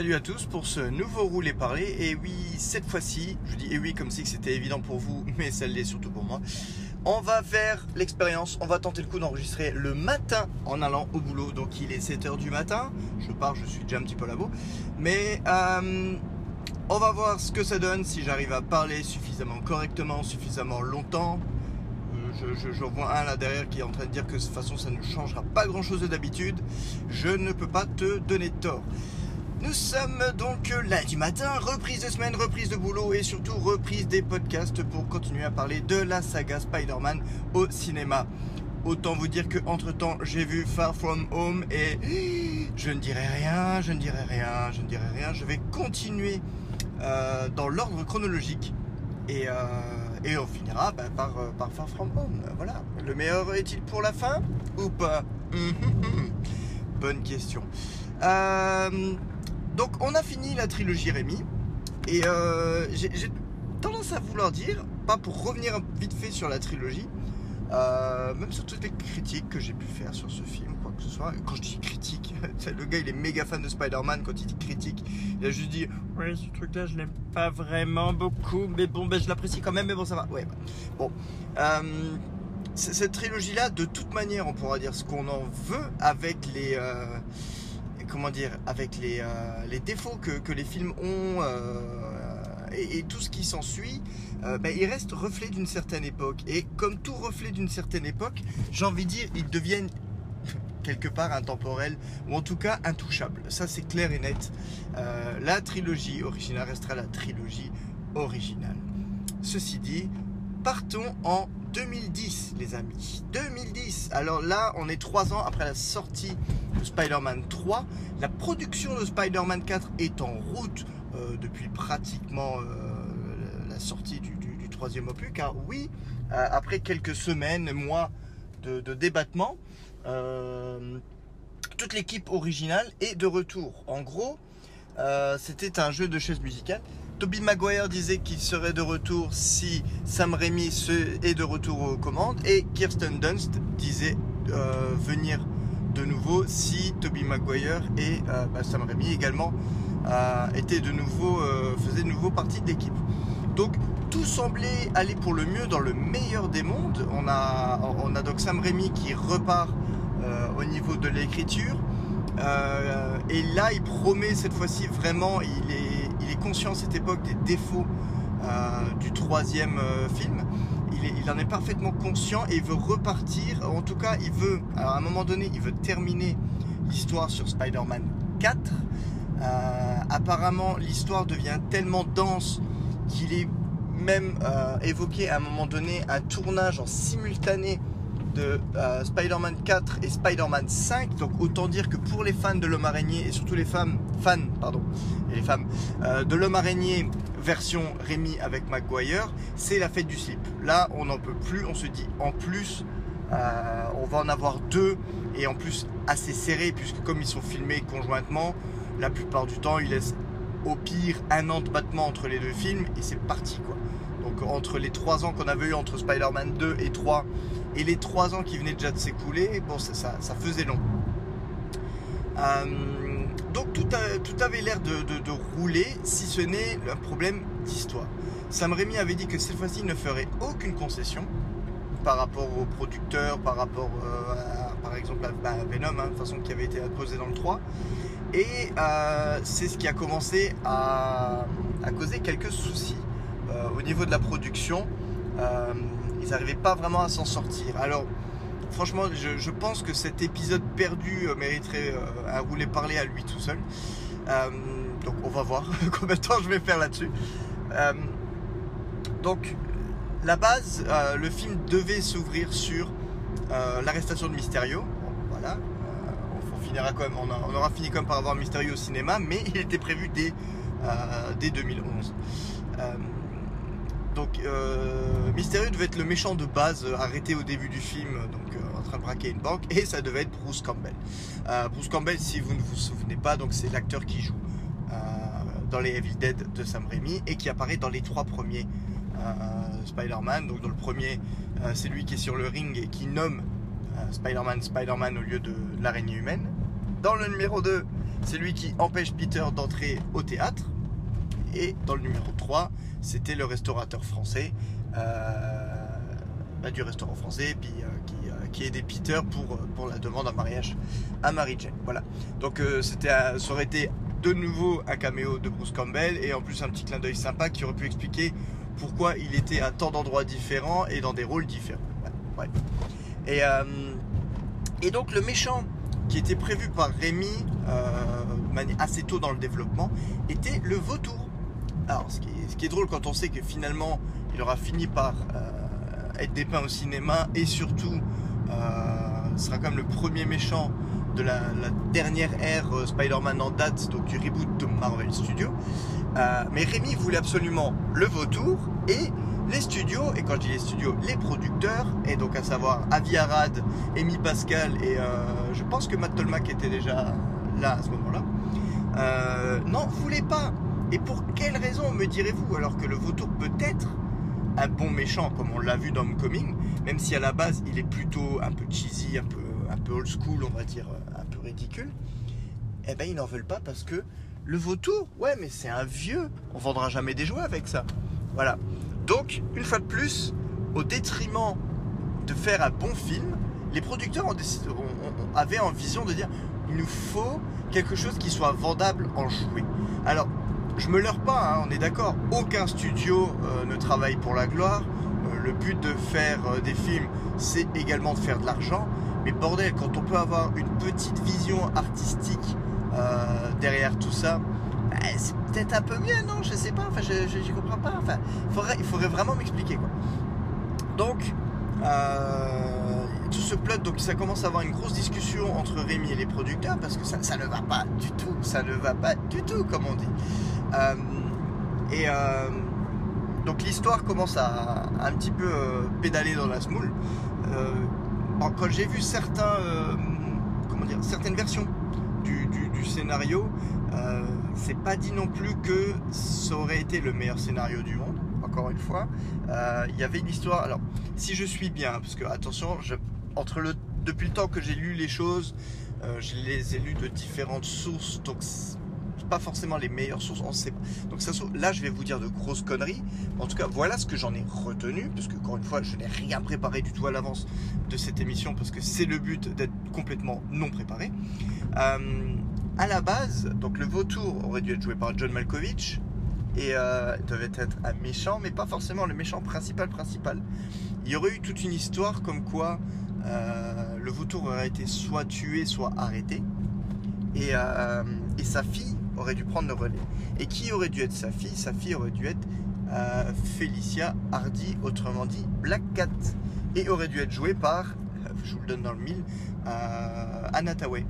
Salut à tous pour ce nouveau roulé parler. Et oui, cette fois-ci, je dis et oui comme si c'était évident pour vous, mais ça l'est surtout pour moi. On va faire l'expérience, on va tenter le coup d'enregistrer le matin en allant au boulot. Donc il est 7h du matin, je pars, je suis déjà un petit peu là-bas. Mais euh, on va voir ce que ça donne, si j'arrive à parler suffisamment correctement, suffisamment longtemps. Euh, je, je, vois un là derrière qui est en train de dire que de toute façon ça ne changera pas grand chose d'habitude. Je ne peux pas te donner tort. Nous sommes donc lundi matin, reprise de semaine, reprise de boulot et surtout reprise des podcasts pour continuer à parler de la saga Spider-Man au cinéma. Autant vous dire que entre temps j'ai vu Far From Home et je ne dirai rien, je ne dirai rien, je ne dirai rien. Je vais continuer euh, dans l'ordre chronologique et, euh, et on finira bah, par, euh, par Far From Home. Voilà. Le meilleur est-il pour la fin ou pas? Bonne question. Euh, donc on a fini la trilogie Rémi et euh, j'ai tendance à vouloir dire, pas pour revenir vite fait sur la trilogie, euh, même sur toutes les critiques que j'ai pu faire sur ce film, quoi que ce soit. Quand je dis critique, le gars il est méga fan de Spider-Man. Quand il dit critique, il a juste dit Ouais, ce truc-là je l'aime pas vraiment beaucoup, mais bon, ben, je l'apprécie quand même, mais bon, ça va. Ouais, bon. Euh, cette trilogie-là, de toute manière, on pourra dire ce qu'on en veut avec les. Comment dire, avec les, euh, défauts que, les films ont euh, et, tout ce qui s'ensuit, euh, ben, ils restent reflets d'une certaine époque. Et comme tout reflet d'une certaine époque, j'ai envie de dire, ils deviennent quelque part intemporels ou en tout cas intouchables. Ça, c'est clair et net. Euh, la trilogie originale restera la trilogie originale. Ceci dit, partons en 2010, les amis. 2010. Alors là, on est trois ans après la sortie de Spider-Man 3. La production de Spider-Man 4 est en route euh, depuis pratiquement euh, la sortie du, troisième opus. Car oui, euh, après quelques semaines, mois de, de débattement, toute l'équipe originale est de retour. En gros, c'était un jeu de chaises musicales. Toby Maguire disait qu'il serait de retour si Sam Raimi est de retour aux commandes et Kirsten Dunst disait euh, venir de nouveau si Toby Maguire et euh, bah, Sam Raimi également euh, étaient de nouveau faisaient de nouveau partie de l'équipe. Donc tout semblait aller pour le mieux dans le meilleur des mondes. On a on a donc Sam Raimi qui repart au niveau de l'écriture. Et là, il promet cette fois-ci vraiment, il est, il conscient à cette époque des défauts euh, du troisième euh, film. Il, en est parfaitement conscient et il veut repartir. En tout cas, il veut, à un moment donné, il veut terminer l'histoire sur Spider-Man 4. apparemment, l'histoire devient tellement dense qu'il est même évoqué à un moment donné un tournage en simultané de euh, Spider-Man 4 et Spider-Man 5. Donc autant dire que pour les fans de l'homme araignée et surtout les femmes, fans pardon, les femmes euh, de l'homme araignée version Rémi avec Maguire, c'est la fête du slip. Là, on n'en peut plus. On se dit en plus, euh, on va en avoir deux et en plus assez serré puisque comme ils sont filmés conjointement, la plupart du temps, ils laissent au pire un an de battement entre les deux films et c'est parti quoi. Donc entre les trois ans qu'on avait eu entre Spider-Man 2 et 3 et les trois ans qui venaient déjà de s'écouler, bon, ça, ça, ça, faisait long. Euh, donc tout, tout avait l'air de, de, de, rouler, si ce n'est un problème d'histoire. Sam Raimi avait dit que cette fois-ci, il ne ferait aucune concession par rapport aux producteurs, par rapport euh, par exemple à, Venom, hein, de façon qui avait été imposé dans le 3. Et euh, c'est ce qui a commencé à, à causer quelques soucis euh, au niveau de la production. Euh, ils n'arrivaient pas vraiment à s'en sortir. Alors, franchement, je, pense que cet épisode perdu euh, mériterait euh, un rouler parler à lui tout seul. Euh, donc, on va voir combien de temps je vais faire là-dessus. Euh, donc, la base, euh, le film devait s'ouvrir sur l'arrestation de Mysterio. Voilà. on, aura fini quand même par avoir Mysterio au cinéma, mais il était prévu dès, dès 2011. Donc euh, Mysterio devait être le méchant de base euh, arrêté au début du film, donc euh, en train de braquer une banque, et ça devait être Bruce Campbell. Euh, Bruce Campbell, si vous ne vous souvenez pas, donc c'est l'acteur qui joue euh, dans les Evil Dead de Sam Raimi et qui apparaît dans les trois premiers Spider-Man. Donc dans le premier, c'est lui qui est sur le ring et qui nomme Spider-Man Spider-Man au lieu de l'araignée humaine. Dans le numéro 2, c'est lui qui empêche Peter d'entrer au théâtre. Et dans le numéro 3, c'était le restaurateur français. Bah, du restaurant français, puis qui, qui aidait Peter pour, la demande en mariage à Mary Jane. Voilà. Donc c'était, ça aurait été de nouveau un caméo de Bruce Campbell et en plus un petit clin d'œil sympa qui aurait pu expliquer pourquoi il était à tant d'endroits différents et dans des rôles différents. Et, euh, donc le méchant qui était prévu par Rémi euh, assez tôt dans le développement était le vautour. Alors ce qui, est, drôle quand on sait que finalement il aura fini par euh, être dépeint au cinéma et surtout sera comme le premier méchant de la, dernière ère euh, Spider-Man en date, donc du reboot de Marvel Studios. Euh, mais Rémi voulait absolument le vautour et les studios, et quand je dis les studios, les producteurs, et donc à savoir Avi Arad, Amy Pascal et euh, je pense que Matt Tolmack était déjà là à ce moment-là, euh, n'en voulaient pas. Et pour quelle raison, me direz-vous, alors que le vautour peut être un bon méchant, comme on l'a vu dans Homecoming, même si à la base il est plutôt un peu cheesy, un peu, un peu old school, on va dire, ridicule, eh ben ils n'en veulent pas parce que le vautour, ouais, mais c'est un vieux, on vendra jamais des jouets avec ça. Voilà. Donc, une fois de plus, au détriment de faire un bon film, les producteurs avaient en vision de dire il nous faut quelque chose qui soit vendable en jouet. Alors, je me leurre pas, hein, on est d'accord, aucun studio euh, ne travaille pour la gloire. Euh, le but de faire euh, des films, c'est également de faire de l'argent. Mais bordel, quand on peut avoir une petite vision artistique derrière tout ça, bah, c'est peut-être un peu mieux, non? Je sais pas, enfin, je, je, comprends pas. Enfin, il faudrait, vraiment m'expliquer. Donc, euh, tout ce plot, donc ça commence à avoir une grosse discussion entre Rémi et les producteurs parce que ça, ça ne va pas du tout, ça ne va pas du tout, comme on dit. Euh, et donc l'histoire commence à, un petit peu pédaler dans la smoule quand j'ai vu certains, euh, comment dire, certaines versions du, scénario, euh, c'est pas dit non plus que ça aurait été le meilleur scénario du monde. Encore une fois, euh, il y avait une histoire. Alors, si je suis bien, parce que attention, depuis le temps que j'ai lu les choses, je les ai lues de différentes sources, donc pas forcément les meilleures sources, on sait pas. Donc ça, là, je vais vous dire de grosses conneries. En tout cas, voilà ce que j'en ai retenu, parce que encore une fois, je n'ai rien préparé du tout à l'avance de cette émission, parce que c'est le but d'être complètement non préparé. Euh, à la base, donc le vautour aurait dû être joué par John Malkovich et euh, devait être un méchant, mais pas forcément le méchant principal principal. Il y aurait eu toute une histoire comme quoi euh, le vautour aurait été soit tué, soit arrêté. Et, euh, et sa fille aurait dû prendre le relais. Et qui aurait dû être sa fille? Sa fille aurait dû être euh, Felicia Hardy, autrement dit Black Cat. Et aurait dû être jouée par, je vous le donne dans le mille, euh, Anna Tawai.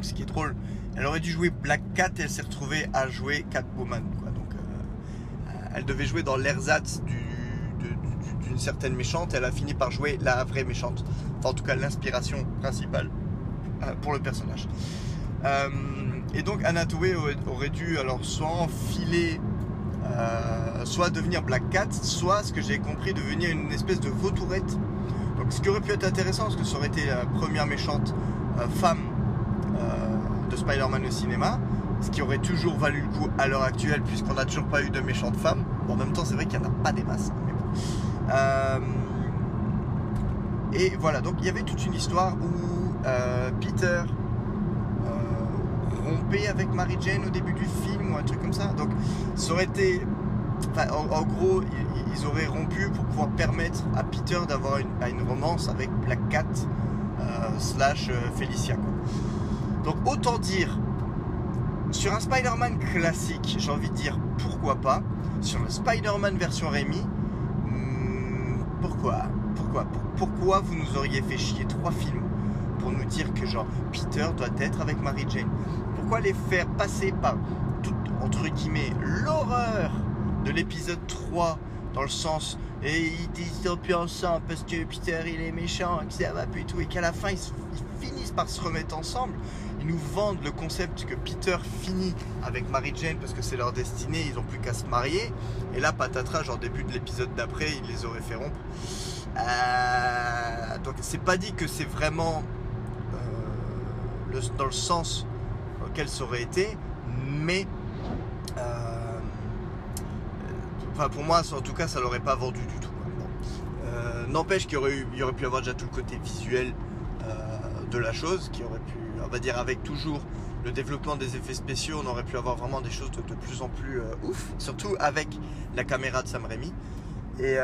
Ce qui est drôle, elle aurait dû jouer Black Cat et elle s'est retrouvée à jouer Catwoman. Quoi. Donc, euh, elle devait jouer dans l'ersatz certaine méchante. Elle a fini par jouer la vraie méchante. En tout cas, l'inspiration principale pour le personnage. Et donc Anatoué aurait dû alors soit enfiler, euh, soit devenir Black Cat, soit ce que j'ai compris devenir une espèce de vautourette. Donc ce qui aurait pu être intéressant, parce que ça aurait été la première méchante euh, femme euh, de Spider-Man au cinéma, ce qui aurait toujours valu le coup à l'heure actuelle, puisqu'on n'a toujours pas eu de méchante femme. En même temps, c'est vrai qu'il n'y en a pas des masses. Bon. et voilà, donc il y avait toute une histoire où Peter rompait avec Mary Jane au début du film ou un truc comme ça. Donc ça aurait été. en, gros, ils, auraient rompu pour pouvoir permettre à Peter d'avoir une, une, romance avec Black Cat euh, slash euh, Felicia. Donc autant dire, sur un Spider-Man classique, j'ai envie de dire pourquoi pas. Sur le Spider-Man version Rémi, pourquoi Pourquoi Pourquoi vous nous auriez fait chier trois films pour nous dire que genre Peter doit être avec Mary Jane? Pourquoi les faire passer par toute, entre guillemets, l'horreur de l'épisode 3 dans le sens et ils disent plus ensemble parce que Peter il est méchant, que ça va plus tout, et qu'à la fin ils, finissent par se remettre ensemble. Nous vendent le concept que Peter finit avec Mary Jane parce que c'est leur destinée, ils ont plus qu'à se marier. Et là, patatras, genre début de l'épisode d'après, ils les auraient fait rompre. Euh, donc c'est pas dit que c'est vraiment euh, dans le sens quel ça aurait été, mais euh, enfin pour moi, en tout cas, ça l'aurait pas vendu du tout. N'empêche qu'il y y aurait pu avoir déjà tout le côté visuel de la chose, qui aurait pu, on va dire, avec toujours le développement des effets spéciaux, on aurait pu avoir vraiment des choses de, plus en plus ouf, surtout avec la caméra de Sam Raimi. Et,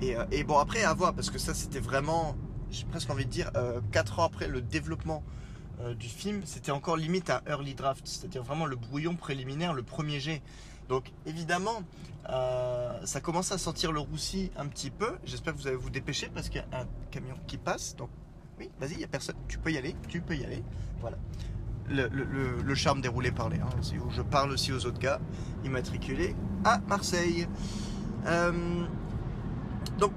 et, et, bon, après, à voir, parce que ça, c'était vraiment, j'ai presque envie de dire, 4 ans après le développement euh, du film, c'était encore limite à early draft, c'est-à-dire vraiment le brouillon préliminaire, le premier jet. Donc évidemment, euh, ça commence à sentir le roussi un petit peu. J'espère que vous allez vous dépêcher parce qu'il y a un camion qui passe. Donc oui, vas-y, il n'y a personne. Tu peux y aller, tu peux y aller. Voilà. Le, charme déroulé par les. Hein, je parle aussi aux autres gars immatriculés à Marseille. Euh, donc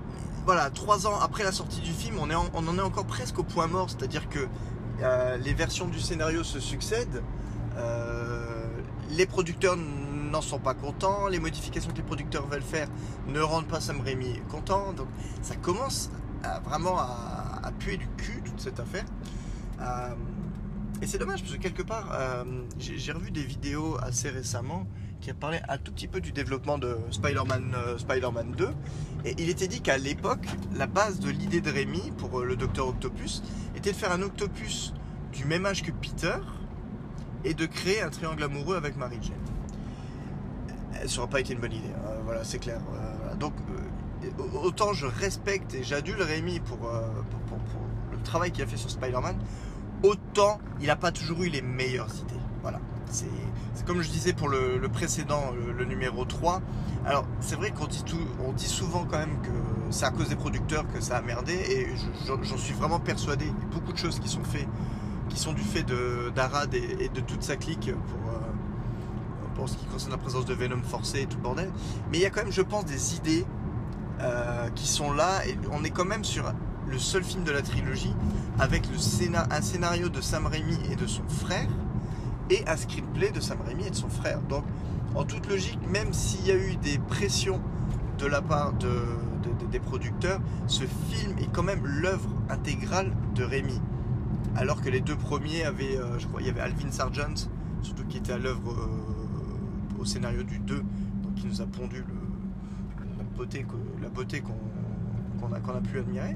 voilà, trois ans après la sortie du film, on en est encore presque au point mort, c'est-à-dire que euh, les versions du scénario se succèdent. Euh, les producteurs n'en sont pas contents. Les modifications que les producteurs veulent faire ne rendent pas Sam Raimi content. Donc ça commence vraiment à, puer du cul toute cette affaire. Euh, et c'est dommage parce que quelque part, j'ai revu des vidéos assez récemment qui a parlé un tout petit peu du développement de Spider-Man Spider 2. Et il était dit qu'à l'époque, la base de l'idée de Rémi pour le Docteur Octopus était de faire un Octopus du même âge que Peter et de créer un triangle amoureux avec Mary Jane. Ça n'aurait pas été une bonne idée, hein, voilà, c'est clair. Euh, donc, euh, autant je respecte et j'adule Rémi euh, pour, travail qu'il a fait sur Spider-Man, autant il n'a pas toujours eu les meilleures idées. Voilà. C'est comme je disais pour le, précédent, le, numéro 3. Alors, c'est vrai qu'on dit, dit souvent quand même que c'est à cause des producteurs que ça a merdé, et j'en suis vraiment persuadé. Il y a beaucoup de choses qui sont faites qui sont du fait d'Arad et, et, de toute sa clique pour, euh, pour ce qui concerne la présence de Venom forcé et tout le bordel. Mais il y a quand même, je pense, des idées euh, qui sont là et on est quand même sur le seul film de la trilogie avec le un scénario de Sam Raimi et de son frère et un screenplay de Sam Raimi et de son frère. Donc, en toute logique, même s'il y a eu des pressions de la part de, des producteurs, ce film est quand même l'œuvre intégrale de Raimi alors que les deux premiers avaient, euh, je crois, il y avait Alvin Sargent, surtout qui était à l'œuvre euh, au scénario du 2, donc qui nous a pondu la beauté, la beauté qu'on a, a, pu admirer.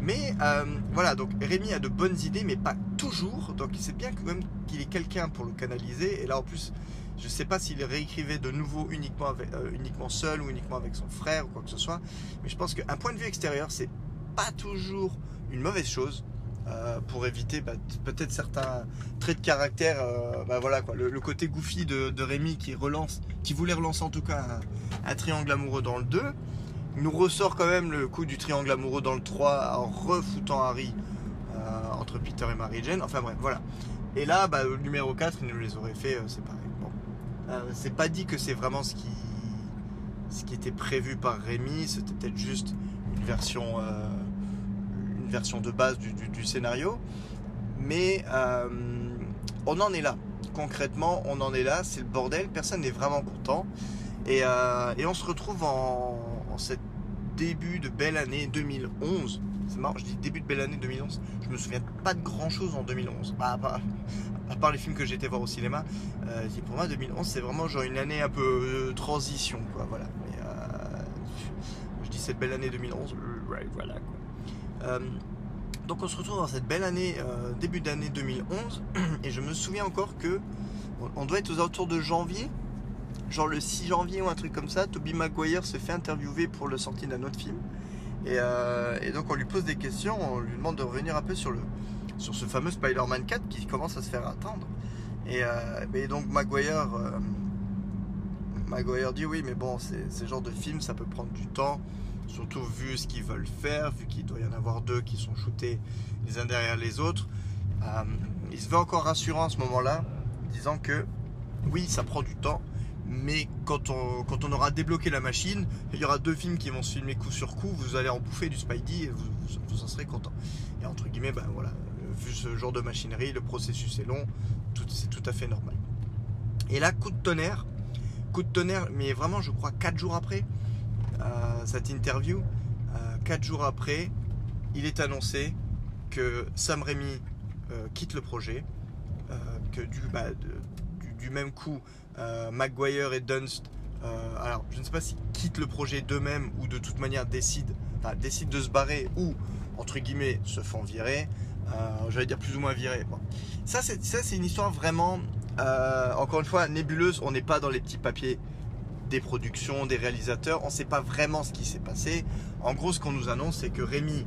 Mais euh, voilà, donc Rémi a de bonnes idées, mais pas toujours. Donc il sait bien quand même qu'il est quelqu'un pour le canaliser. Et là en plus, je ne sais pas s'il réécrivait de nouveau uniquement, uniquement seul ou uniquement avec son frère ou quoi que ce soit. Mais je pense qu'un point de vue extérieur, c'est pas toujours une mauvaise chose. Euh, pour éviter bah, peut-être certains traits de caractère. Euh, bah, voilà le, côté goofy de, Rémi qui relance, qui voulait relancer en tout cas un, triangle amoureux dans le 2, nous ressort quand même le coup du triangle amoureux dans le 3 en refoutant Harry euh, entre Peter et Mary Jane. Enfin bref, voilà. Et là, bah, le numéro 4, il nous les aurait fait séparer. Bon. c'est pas dit que c'est vraiment ce qui, ce qui était prévu par Rémi, c'était peut-être juste une version version de base du, scénario. Mais euh, on en est là. Concrètement, on en est là. C'est le bordel. Personne n'est vraiment content. Et, euh, on se retrouve en cette début de belle année 2011. C'est marrant, je dis début de belle année 2011. Je me souviens pas de grand chose en 2011. Bah, à part les films que été voir au cinéma. Euh, pour moi, 2011, c'est vraiment genre une année un peu transition, quoi. Voilà. je dis cette belle année 2011. Voilà, quoi. Euh, donc on se retrouve dans cette belle année, euh, début d'année 2011, et je me souviens encore que on doit être aux alentours de janvier, genre le 6 janvier ou un truc comme ça, Toby Maguire se fait interviewer pour le sortie d'un autre film. Euh, et, donc on lui pose des questions, on lui demande de revenir un peu sur, le, sur ce fameux Spider-Man 4 qui commence à se faire attendre. Et, donc Maguire, Maguire dit oui mais bon c'est ce genre de film ça peut prendre du temps. Surtout vu ce qu'ils veulent faire, vu qu'il doit y en avoir deux qui sont shootés les uns derrière les autres. Euh, il se veut encore rassurant à ce moment-là, disant que oui, ça prend du temps, mais quand on, quand on aura débloqué la machine, il y aura deux films qui vont se filmer coup sur coup, vous allez en bouffer du Spidey et vous, en serez content. Et entre guillemets, ben voilà, vu ce genre de machinerie, le processus est long, c'est tout à fait normal. Et là, coup de tonnerre, coup de tonnerre, mais vraiment, je crois, quatre jours après, cette interview, euh, quatre jours après, il est annoncé que Sam Raimi euh, quitte le projet, euh, que du, bah, du, même coup, Maguire et Dunst, alors je ne sais pas s'ils quittent le projet d'eux-mêmes ou de toute manière décident, décident de se barrer ou entre guillemets se font virer. J'allais dire plus ou moins virer. Ça, c'est une histoire vraiment, encore une fois, nébuleuse. On n'est pas dans les petits papiers des productions, des réalisateurs. On ne sait pas vraiment ce qui s'est passé. En gros, ce qu'on nous annonce, c'est que Rémi,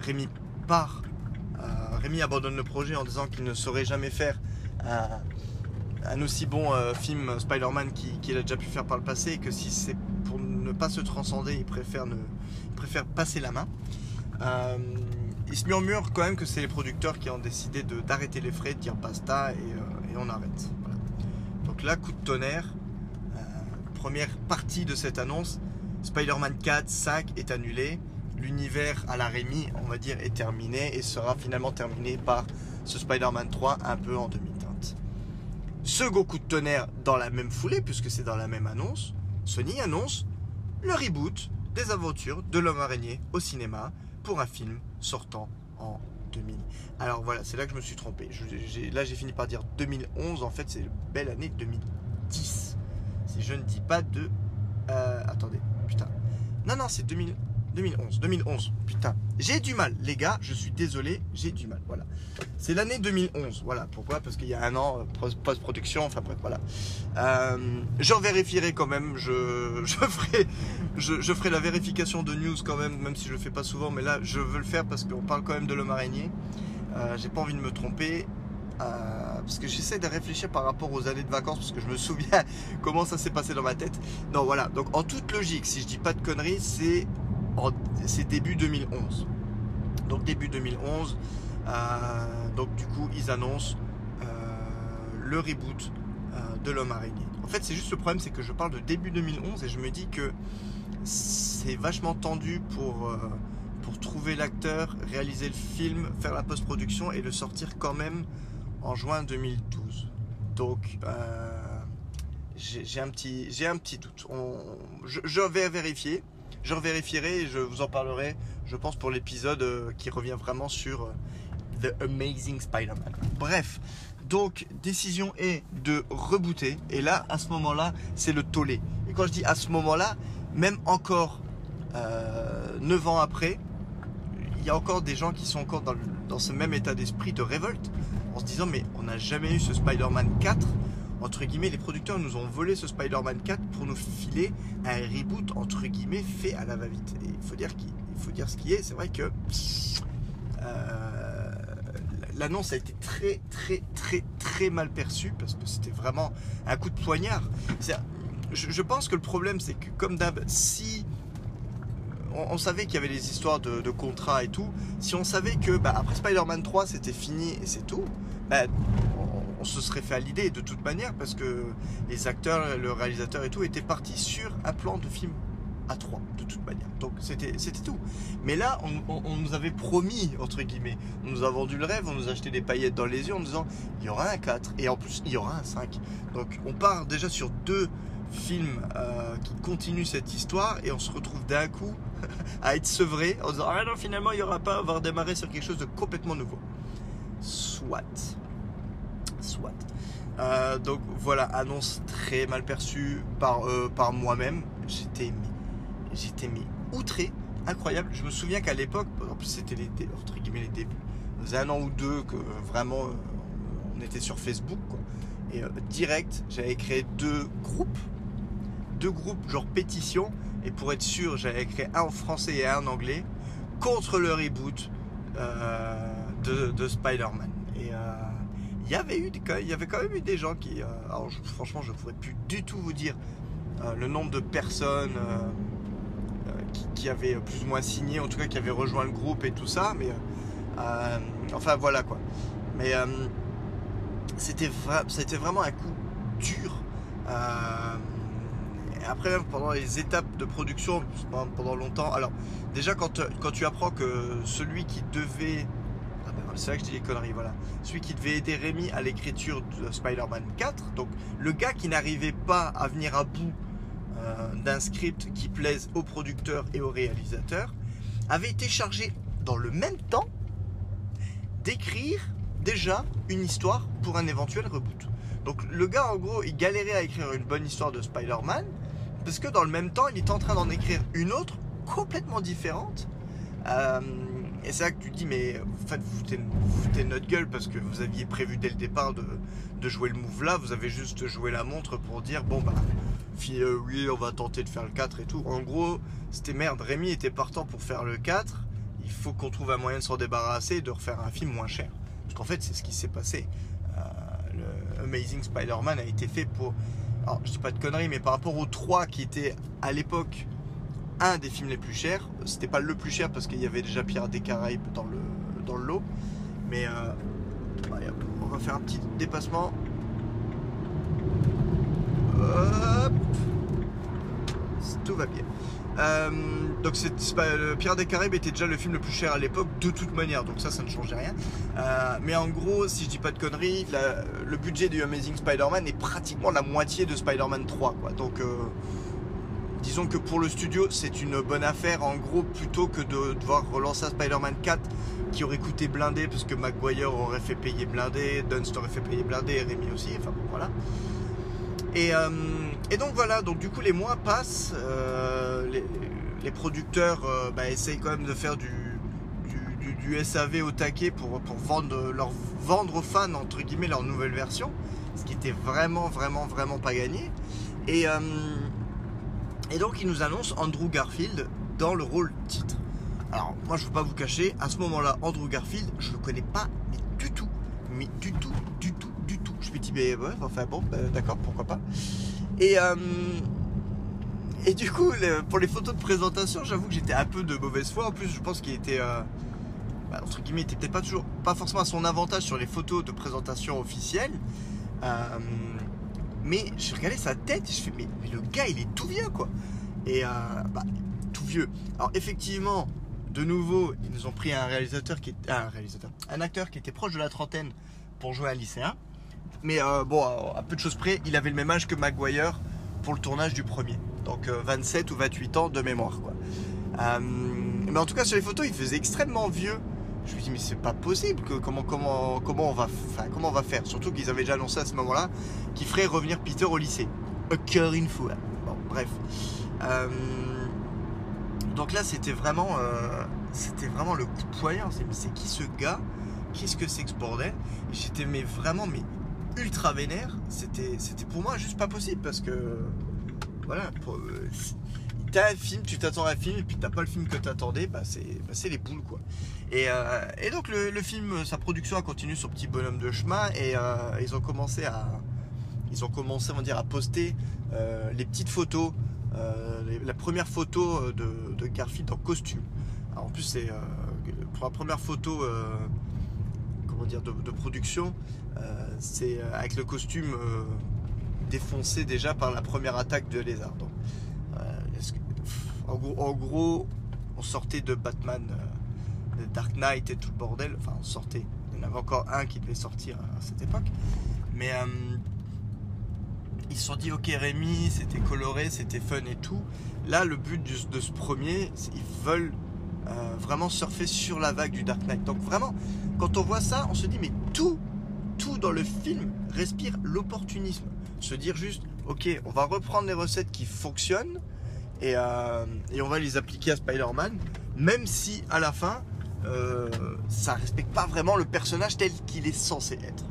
Rémi part. Euh, Rémi abandonne le projet en disant qu'il ne saurait jamais faire un, aussi bon euh, film Spider-Man qu'il a déjà pu faire par le passé et que si c'est pour ne pas se transcender, il préfère, passer la main. Euh, il se murmure quand même que c'est les producteurs qui ont décidé d'arrêter les frais, de dire basta et, on arrête. Donc là, coup de tonnerre, première partie de cette annonce, Spider-Man 4, 5 est annulé. L'univers à la Rémi, on va dire, est terminé et sera finalement terminé par ce Spider-Man 3 un peu en demi-teinte. Second coup de tonnerre dans la même foulée, puisque c'est dans la même annonce, Sony annonce le reboot des aventures de l'homme araignée au cinéma pour un film sortant en 2000. Alors voilà, c'est là que je me suis trompé. là j'ai fini par dire 2011, en fait c'est une belle année 2010 si je ne dis pas de... Euh, attendez, putain. Non, non, c'est 2011. 2011, putain. J'ai du mal, les gars, je suis désolé, j'ai du mal, voilà. C'est l'année 2011, voilà. Pourquoi? Parce qu'il y a un an, euh, post-production, enfin bref, voilà. Euh, je vérifierai quand même, je, ferai, je, ferai la vérification de news quand même, même si je le fais pas souvent, mais là, je veux le faire parce qu'on parle quand même de l'homme araignée. Euh, j'ai pas envie de me tromper. Euh, parce que j'essaie de réfléchir par rapport aux années de vacances, parce que je me souviens comment ça s'est passé dans ma tête. Non, voilà. Donc, en toute logique, si je dis pas de conneries, c'est début 2011. Donc, début 2011. Euh, donc, du coup, ils annoncent euh, le reboot de l'homme araignée. En fait, c'est juste le problème, c'est que je parle de début 2011 et je me dis que c'est vachement tendu pour pour trouver l'acteur, réaliser le film, faire la post-production et le sortir quand même en juin 2012. Donc, euh, j'ai un, petit, un petit doute. je, vais vérifier. Je vérifierai et je vous en parlerai, je pense, pour l'épisode euh, qui revient vraiment sur euh, The Amazing Spider-Man. Bref, donc, décision est de rebooter. Et là, à ce moment-là, c'est le tollé. Et quand je dis à ce moment-là, même encore 9 ans après, il y a encore des gens qui sont encore dans ce même état d'esprit de révolte en se disant mais on n'a jamais eu ce Spider-Man 4. Entre guillemets, les producteurs nous ont volé ce Spider-Man 4 pour nous filer un reboot entre guillemets fait à la va-vite. Et il faut dire qu'il faut dire ce qui est. C'est vrai que euh, l'annonce a été très très très très mal perçue parce que c'était vraiment un coup de poignard. Je, pense que le problème c'est que comme d'hab, si on, savait qu'il y avait des histoires de, contrats et tout. Si on savait que bah, après Spider-Man 3 c'était fini et c'est tout, bah, on, se serait fait à l'idée de toute manière parce que les acteurs, le réalisateur et tout étaient partis sur un plan de film à 3 de toute manière. Donc c'était tout. Mais là, on, nous avait promis, entre guillemets, on nous a vendu le rêve, on nous a acheté des paillettes dans les yeux en disant il y aura un 4 et en plus il y aura un 5. Donc on part déjà sur deux films euh, qui continuent cette histoire et on se retrouve d'un coup à être sevré en disant Ah non, finalement, il n'y aura pas, on va redémarrer sur quelque chose de complètement nouveau. Soit. Euh, donc voilà, annonce très mal perçue par, euh, moi-même. J'étais j'étais outré, incroyable. Je me souviens qu'à l'époque, c'était les, entre guillemets les débuts, ça faisait un an ou deux que vraiment euh, on était sur Facebook. Et direct, j'avais créé deux groupes, deux groupes genre pétition et pour être sûr, j'avais écrit un en français et un en anglais contre le reboot de, Spider-Man. Euh, il y avait eu, il y avait quand même eu des gens qui, euh, alors franchement, je ne pourrais plus du tout vous dire le nombre de personnes qui, avaient plus ou moins signé, en tout cas qui avaient rejoint le groupe et tout ça. Mais enfin voilà quoi. Mais c'était, c'était vraiment un coup dur après même pendant les étapes de production pendant longtemps. Alors déjà quand, quand tu apprends que celui qui devait c'est là que je dis les conneries, voilà. Celui qui devait aider Rémi à l'écriture de Spider-Man 4, donc le gars qui n'arrivait pas à venir à bout euh, d'un script qui plaise aux producteurs et aux réalisateurs, avait été chargé dans le même temps d'écrire déjà une histoire pour un éventuel reboot. Donc le gars, en gros, il galérait à écrire une bonne histoire de Spider-Man, parce que dans le même temps, il était en train d'en écrire une autre complètement différente. Euh, et c'est là que tu dis, mais en vous foutez, vous foutez notre gueule parce que vous aviez prévu dès le départ de, jouer le move là, vous avez juste joué la montre pour dire, bon bah, fi- euh, oui, on va tenter de faire le 4 et tout. En gros, c'était merde, Rémi était partant pour faire le 4, il faut qu'on trouve un moyen de s'en débarrasser et de refaire un film moins cher. Parce qu'en fait, c'est ce qui s'est passé. Euh, le Amazing Spider-Man a été fait pour. Alors, je dis pas de conneries, mais par rapport au 3 qui était à l'époque un des films les plus chers, c'était pas le plus cher parce qu'il y avait déjà Pirates des Caraïbes dans le, dans le lot, mais euh, hop, on va faire un petit dépassement. Hop. Tout va bien. Euh, donc c'est Pirates des Caraïbes était déjà le film le plus cher à l'époque de toute manière, donc ça ça ne changeait rien. Euh, mais en gros, si je dis pas de conneries, le budget du Amazing Spider-Man est pratiquement la moitié de Spider-Man 3, quoi. Donc euh, disons que pour le studio, c'est une bonne affaire en gros plutôt que de devoir relancer un Spider-Man 4 qui aurait coûté blindé parce que Maguire aurait fait payer blindé, Dunst aurait fait payer blindé Rémi aussi, enfin voilà. Et, euh, et donc voilà, donc du coup les mois passent, euh, les, producteurs euh, bah, essayent quand même de faire du, SAV au taquet pour, vendre, leur, vendre aux fans entre guillemets leur nouvelle version, ce qui était vraiment vraiment vraiment pas gagné. Et, et donc ils nous annoncent Andrew Garfield dans le rôle titre. Alors moi je ne veux pas vous cacher, à ce moment-là Andrew Garfield je le connais pas du tout, mais du tout, du tout, du tout. Je me dis mais ouais, enfin bon, bah, d'accord, pourquoi pas. Et euh, et du coup pour les photos de présentation, j'avoue que j'étais un peu de mauvaise foi. En plus je pense qu'il était euh, bah, entre guillemets, il était peut-être pas toujours, pas forcément à son avantage sur les photos de présentation officielles. Euh, mais j'ai regardé sa tête et je fais mais, mais le gars il est tout vieux quoi. Et euh, bah, tout vieux. Alors effectivement, de nouveau, ils nous ont pris un réalisateur qui est un réalisateur, un acteur qui était proche de la trentaine pour jouer un lycéen. Mais euh, bon, à peu de choses près, il avait le même âge que Maguire pour le tournage du premier. Donc euh, 27 ou 28 ans de mémoire quoi. Euh, mais en tout cas sur les photos, il faisait extrêmement vieux. Je me dis mais c'est pas possible que comment comment comment on va comment on va faire? Surtout qu'ils avaient déjà annoncé à ce moment-là qu'il ferait revenir Peter au lycée. Encore une fois. Bon bref. Euh, donc là c'était vraiment euh, c'était vraiment le coup de poignard. C'est qui ce gars? Qu'est-ce que c'est que ce bordel? J'étais mais vraiment mais ultra vénère. C'était c'était pour moi juste pas possible parce que voilà. euh, T'as un film, tu t'attends à un film et puis t'as pas le film que t'attendais, bah c'est bah, les boules quoi. Et, euh, et donc le, film, sa production a continué son petit bonhomme de chemin et euh, ils ont commencé à ils ont commencé on à poster euh, les petites photos, la première photo de, Garfield en costume. En plus c'est pour la première photo comment dire de, production, c'est avec le costume défoncé déjà par la première attaque de lézard. Donc, en, gros, on sortait de Batman, Dark Knight et tout le bordel. Enfin, on sortait. Il y en avait encore un qui devait sortir à cette époque. Mais euh, ils se sont dit, ok Rémi, c'était coloré, c'était fun et tout. Là, le but de ce premier, ils veulent euh, vraiment surfer sur la vague du Dark Knight. Donc vraiment, quand on voit ça, on se dit, mais tout, tout dans le film respire l'opportunisme. Se dire juste, ok, on va reprendre les recettes qui fonctionnent et, euh, et on va les appliquer à Spider-Man, même si à la fin, euh, ça respecte pas vraiment le personnage tel qu'il est censé être.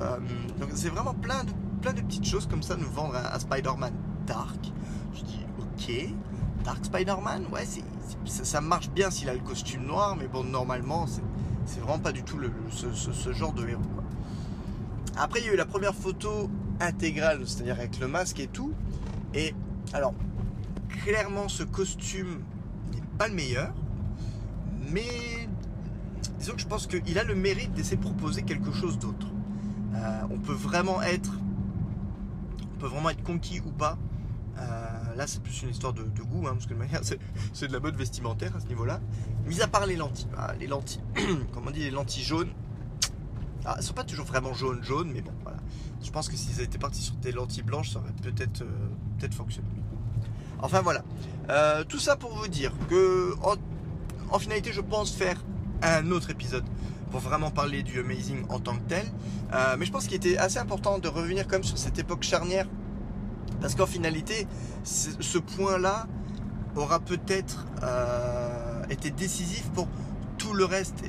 Euh, donc c'est vraiment plein de, plein de petites choses comme ça nous vendre un, Spider-Man dark. Je dis ok, Dark Spider-Man, ouais, ça, marche bien s'il a le costume noir, mais bon, normalement, c'est, vraiment pas du tout ce genre de héros. quoi. Après, il y a eu la première photo intégrale, c'est-à-dire avec le masque et tout. Et alors, clairement, ce costume n'est pas le meilleur, mais disons que je pense qu'il a le mérite d'essayer de proposer quelque chose d'autre. Euh, on peut vraiment être, on peut vraiment être conquis ou pas. Euh, là, c'est plus une histoire de, goût, hein, parce que de manière, c'est, de la mode vestimentaire à ce niveau-là. Mis à part les lentilles, Ah, les lentilles, comme on dit, les lentilles jaunes. Ah, elles sont pas toujours vraiment jaunes, jaunes, mais bon, voilà. Je pense que s'ils étaient partis sur des lentilles blanches, ça aurait peut-être, euh, peut-être fonctionné. Enfin voilà. Tout ça pour vous dire que, en finalité, je pense faire un autre épisode pour vraiment parler du Amazing en tant que tel. Euh, mais je pense qu'il était assez important de revenir comme sur cette époque charnière parce qu'en finalité, ce point-là aura peut-être euh, été décisif pour tout le reste,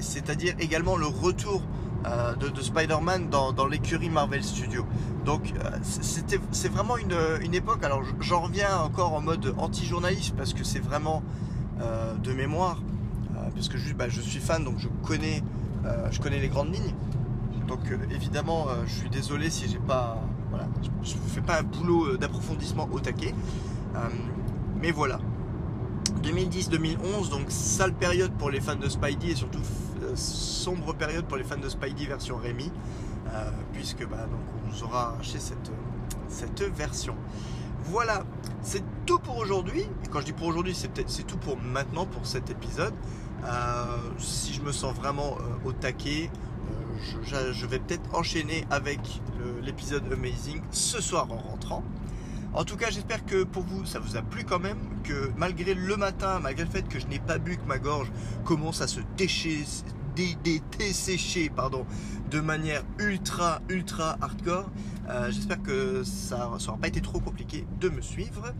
c'est-à-dire également le retour euh, de, Spider-Man dans, l'écurie Marvel Studios. Donc c'est vraiment une, époque, alors j'en reviens encore en mode anti-journaliste parce que c'est vraiment de mémoire, parce que bah, je suis fan, donc je connais, je connais les grandes lignes. Donc évidemment, je suis désolé si j'ai pas voilà, je ne fais pas un boulot euh, d'approfondissement au taquet. Euh, mais voilà. 2010-2011, donc sale période pour les fans de Spidey et surtout euh, sombre période pour les fans de Spidey version Rémi, puisque bah, donc, on nous aura cette, cette version. Voilà, c'est tout pour aujourd'hui. Et quand je dis pour aujourd'hui, c'est c'est tout pour maintenant, pour cet épisode. si je me sens vraiment au taquet, je, vais peut-être enchaîner avec l'épisode Amazing ce soir en rentrant. En tout cas, j'espère que pour vous, ça vous a plu quand même, que malgré le matin, malgré le fait que je n'ai pas bu, que ma gorge commence à se décher, dessécher pardon, de manière ultra, ultra hardcore, euh, j'espère que ça n'aura pas été trop compliqué de me suivre.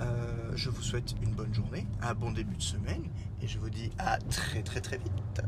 Euh, je vous souhaite une bonne journée, un bon début de semaine, et je vous dis à très très très vite.